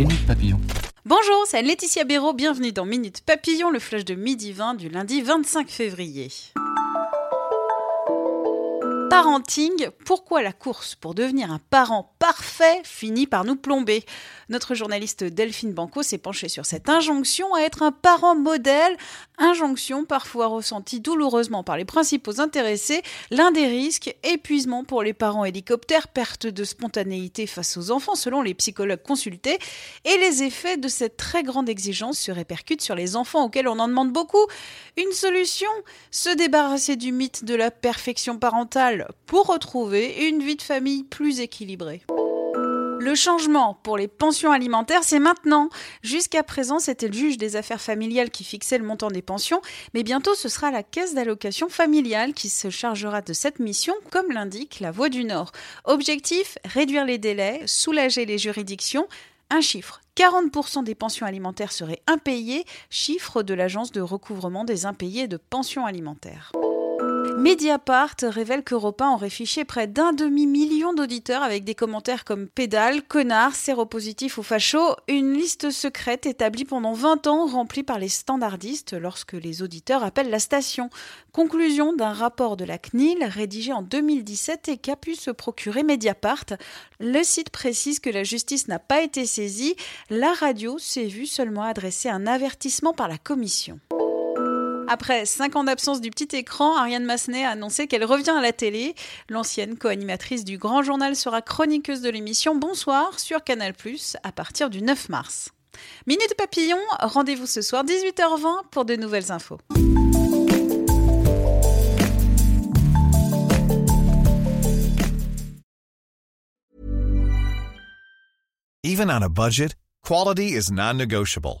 Minute Papillon. Bonjour, c'est Laetitia Béraud, bienvenue dans Minute Papillon, le flash de midi 20 du lundi 25 février. Parenting, pourquoi la course pour devenir un parent parfait finit par nous plomber Notre journaliste Delphine Banco s'est penchée sur cette injonction à être un parent modèle, injonction parfois ressentie douloureusement par les principaux intéressés, l'un des risques, épuisement pour les parents hélicoptères, perte de spontanéité face aux enfants selon les psychologues consultés, et les effets de cette très grande exigence se répercutent sur les enfants auxquels on en demande beaucoup. Une solution? Se débarrasser du mythe de la perfection parentale pour retrouver une vie de famille plus équilibrée. Le changement pour les pensions alimentaires, c'est maintenant. Jusqu'à présent, c'était le juge des affaires familiales qui fixait le montant des pensions, mais bientôt ce sera la caisse d'allocation familiale qui se chargera de cette mission, comme l'indique la Voix du Nord. Objectif réduire les délais, soulager les juridictions. Un chiffre 40% des pensions alimentaires seraient impayées, chiffre de l'Agence de recouvrement des impayés de pensions alimentaires. Mediapart révèle qu'Europa aurait fiché près d'un demi-million d'auditeurs avec des commentaires comme pédale, connard, séropositif ou facho, une liste secrète établie pendant 20 ans remplie par les standardistes lorsque les auditeurs appellent la station. Conclusion d'un rapport de la CNIL rédigé en 2017 et qu'a pu se procurer Mediapart. Le site précise que la justice n'a pas été saisie, la radio s'est vue seulement adresser un avertissement par la commission. Après 5 ans d'absence du petit écran, Ariane Massenet a annoncé qu'elle revient à la télé. L'ancienne co-animatrice du Grand Journal sera chroniqueuse de l'émission Bonsoir sur Canal+, à partir du 9 mars. Minute Papillon, rendez-vous ce soir 18h20 pour de nouvelles infos. Even on a budget, quality is non-negotiable.